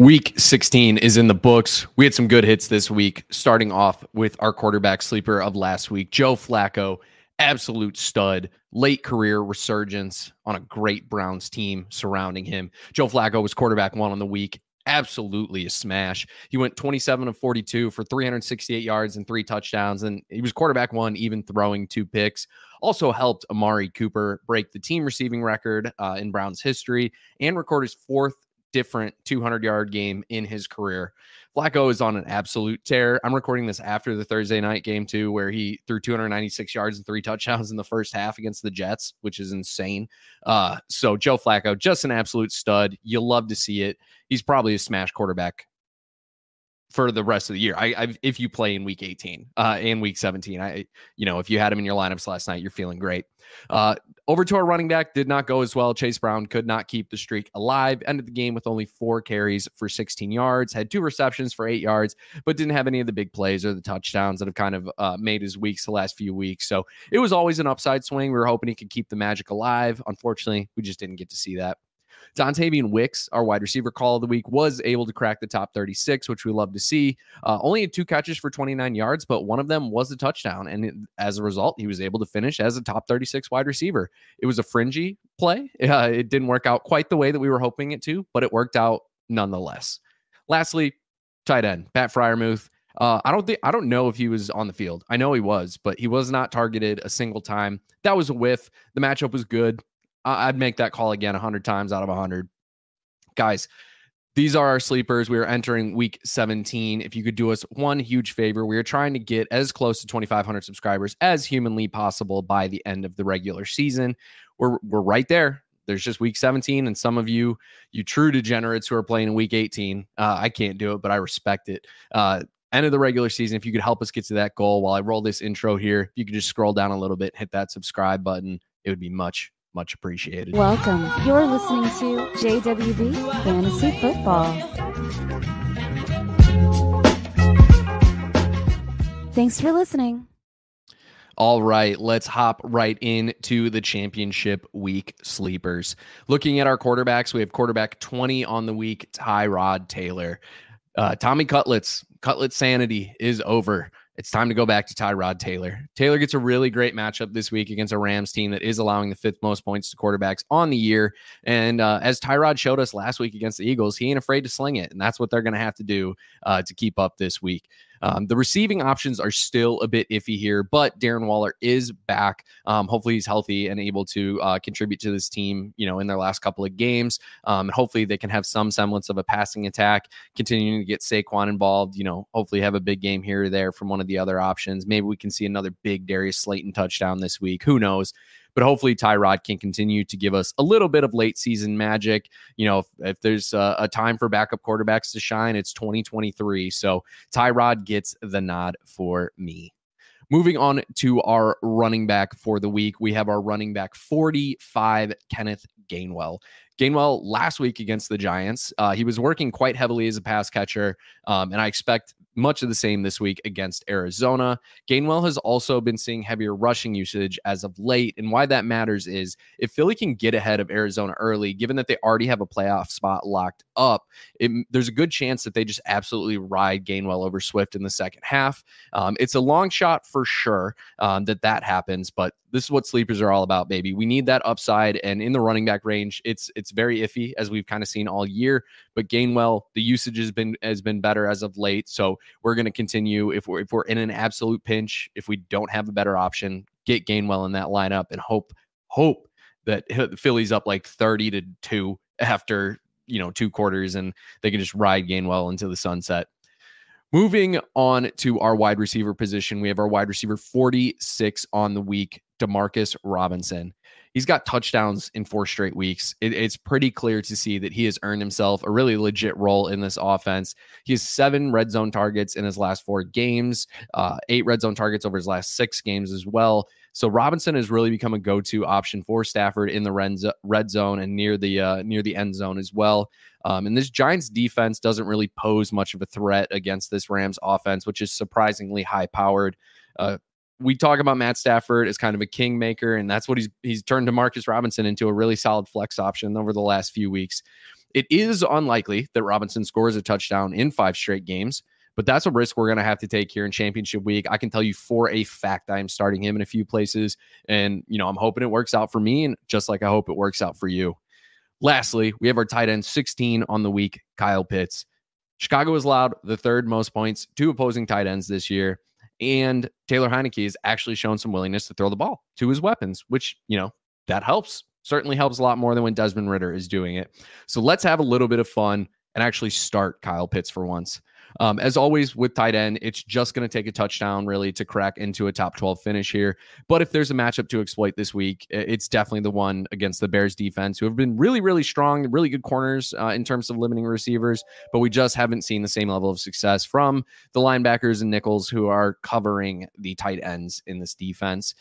Week 16 is in the books. We had some good hits this week, starting off with our quarterback sleeper of last week, Joe Flacco, absolute stud, late career resurgence on a great Browns team surrounding him. Joe Flacco was quarterback one on the week. Absolutely a smash. He went 27 of 42 for 368 yards and three touchdowns, and he was quarterback one, even throwing two picks. Also helped Amari Cooper break the team receiving record uh, in Browns history and record his fourth different 200 yard game in his career. Flacco is on an absolute tear. I'm recording this after the Thursday night game, too, where he threw 296 yards and three touchdowns in the first half against the Jets, which is insane. Uh, so, Joe Flacco, just an absolute stud. You love to see it. He's probably a smash quarterback for the rest of the year. I, I if you play in week 18 uh, and week 17, I you know if you had him in your lineups last night, you're feeling great. Uh, over to our running back did not go as well. Chase Brown could not keep the streak alive. Ended the game with only four carries for 16 yards. Had two receptions for eight yards, but didn't have any of the big plays or the touchdowns that have kind of uh, made his weeks the last few weeks. So it was always an upside swing. We were hoping he could keep the magic alive. Unfortunately, we just didn't get to see that. Dontayvion Wicks, our wide receiver call of the week, was able to crack the top 36, which we love to see. Uh, only had two catches for 29 yards, but one of them was a touchdown. And it, as a result, he was able to finish as a top 36 wide receiver. It was a fringy play. Uh, it didn't work out quite the way that we were hoping it to, but it worked out nonetheless. Lastly, tight end, Pat Freiermuth. Uh, I don't think I don't know if he was on the field. I know he was, but he was not targeted a single time. That was a whiff. The matchup was good. I'd make that call again 100 times out of 100. Guys, these are our sleepers. We are entering week 17. If you could do us one huge favor, we are trying to get as close to 2,500 subscribers as humanly possible by the end of the regular season. We're, we're right there. There's just week 17, and some of you, you true degenerates who are playing in week 18. Uh, I can't do it, but I respect it. Uh, end of the regular season, if you could help us get to that goal while I roll this intro here, if you could just scroll down a little bit, hit that subscribe button, it would be much, much appreciated. Welcome. You're listening to JWB Fantasy Football. Thanks for listening. All right, let's hop right into the championship week sleepers. Looking at our quarterbacks, we have quarterback 20 on the week, Tyrod Taylor. Uh, Tommy Cutlets, Cutlet sanity is over it's time to go back to Tyrod Taylor. Taylor gets a really great matchup this week against a Rams team that is allowing the fifth most points to quarterbacks on the year. And uh, as Tyrod showed us last week against the Eagles, he ain't afraid to sling it. And that's what they're going to have to do uh, to keep up this week. Um, the receiving options are still a bit iffy here, but Darren Waller is back. Um, hopefully, he's healthy and able to uh, contribute to this team. You know, in their last couple of games, um, and hopefully they can have some semblance of a passing attack. Continuing to get Saquon involved. You know, hopefully have a big game here or there from one of the other options. Maybe we can see another big Darius Slayton touchdown this week. Who knows? But hopefully, Tyrod can continue to give us a little bit of late season magic. You know, if, if there's a, a time for backup quarterbacks to shine, it's 2023. So Tyrod gets the nod for me. Moving on to our running back for the week, we have our running back 45, Kenneth Gainwell. Gainwell last week against the Giants, uh, he was working quite heavily as a pass catcher, um, and I expect much of the same this week against Arizona. Gainwell has also been seeing heavier rushing usage as of late. And why that matters is if Philly can get ahead of Arizona early, given that they already have a playoff spot locked up, it, there's a good chance that they just absolutely ride Gainwell over Swift in the second half. Um, it's a long shot for sure um, that that happens, but this is what sleepers are all about, baby. We need that upside, and in the running back range, it's it's very iffy as we've kind of seen all year. But Gainwell, the usage has been has been better as of late, so we're going to continue. If we're if we're in an absolute pinch, if we don't have a better option, get Gainwell in that lineup and hope hope that Philly's up like thirty to two after you know two quarters, and they can just ride Gainwell into the sunset. Moving on to our wide receiver position, we have our wide receiver 46 on the week, Demarcus Robinson. He's got touchdowns in four straight weeks. It, it's pretty clear to see that he has earned himself a really legit role in this offense. He has seven red zone targets in his last four games, uh, eight red zone targets over his last six games as well. So Robinson has really become a go-to option for Stafford in the red zone and near the uh, near the end zone as well. Um, and this Giants defense doesn't really pose much of a threat against this Rams offense, which is surprisingly high powered. Uh, we talk about Matt Stafford as kind of a kingmaker, and that's what he's he's turned Demarcus Robinson into a really solid flex option over the last few weeks. It is unlikely that Robinson scores a touchdown in five straight games, but that's a risk we're going to have to take here in championship week. I can tell you for a fact I am starting him in a few places. And, you know, I'm hoping it works out for me. And just like I hope it works out for you. Lastly, we have our tight end 16 on the week, Kyle Pitts. Chicago has allowed the third most points to opposing tight ends this year. And Taylor Heinicke has actually shown some willingness to throw the ball to his weapons, which, you know, that helps. Certainly helps a lot more than when Desmond Ridder is doing it. So let's have a little bit of fun and actually start Kyle Pitts for once. Um, as always with tight end, it's just going to take a touchdown really to crack into a top 12 finish here. But if there's a matchup to exploit this week, it's definitely the one against the Bears defense, who have been really, really strong, really good corners uh, in terms of limiting receivers. But we just haven't seen the same level of success from the linebackers and nickels who are covering the tight ends in this defense.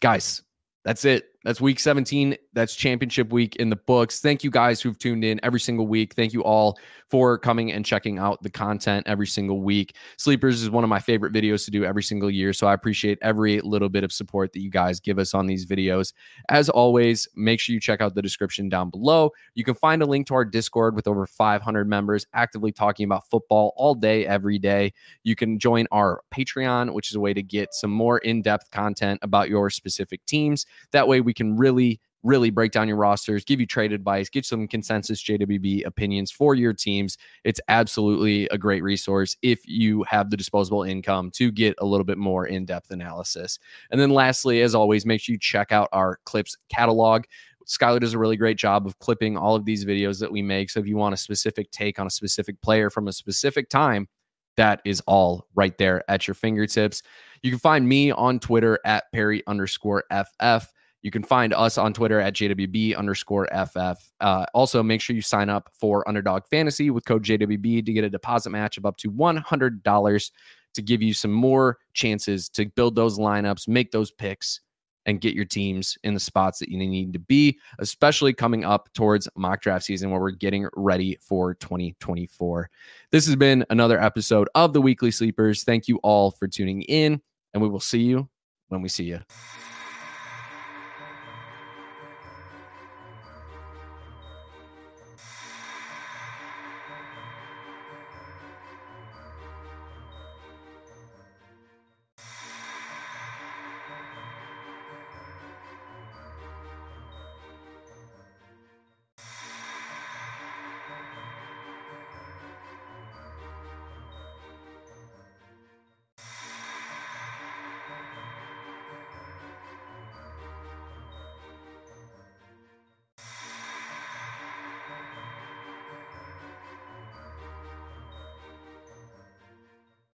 Guys, that's it. That's week 17. That's championship week in the books. Thank you guys who've tuned in every single week. Thank you all for coming and checking out the content every single week. Sleepers is one of my favorite videos to do every single year. So I appreciate every little bit of support that you guys give us on these videos. As always, make sure you check out the description down below. You can find a link to our Discord with over 500 members actively talking about football all day, every day. You can join our Patreon, which is a way to get some more in depth content about your specific teams. That way, we we can really really break down your rosters, give you trade advice, get some consensus JWB opinions for your teams. It's absolutely a great resource if you have the disposable income to get a little bit more in depth analysis. And then, lastly, as always, make sure you check out our clips catalog. Skylar does a really great job of clipping all of these videos that we make. So if you want a specific take on a specific player from a specific time, that is all right there at your fingertips. You can find me on Twitter at Parry underscore FF. You can find us on Twitter at JWB underscore FF. Uh, also, make sure you sign up for Underdog Fantasy with code JWB to get a deposit match of up to $100 to give you some more chances to build those lineups, make those picks, and get your teams in the spots that you need to be, especially coming up towards mock draft season where we're getting ready for 2024. This has been another episode of the Weekly Sleepers. Thank you all for tuning in, and we will see you when we see you.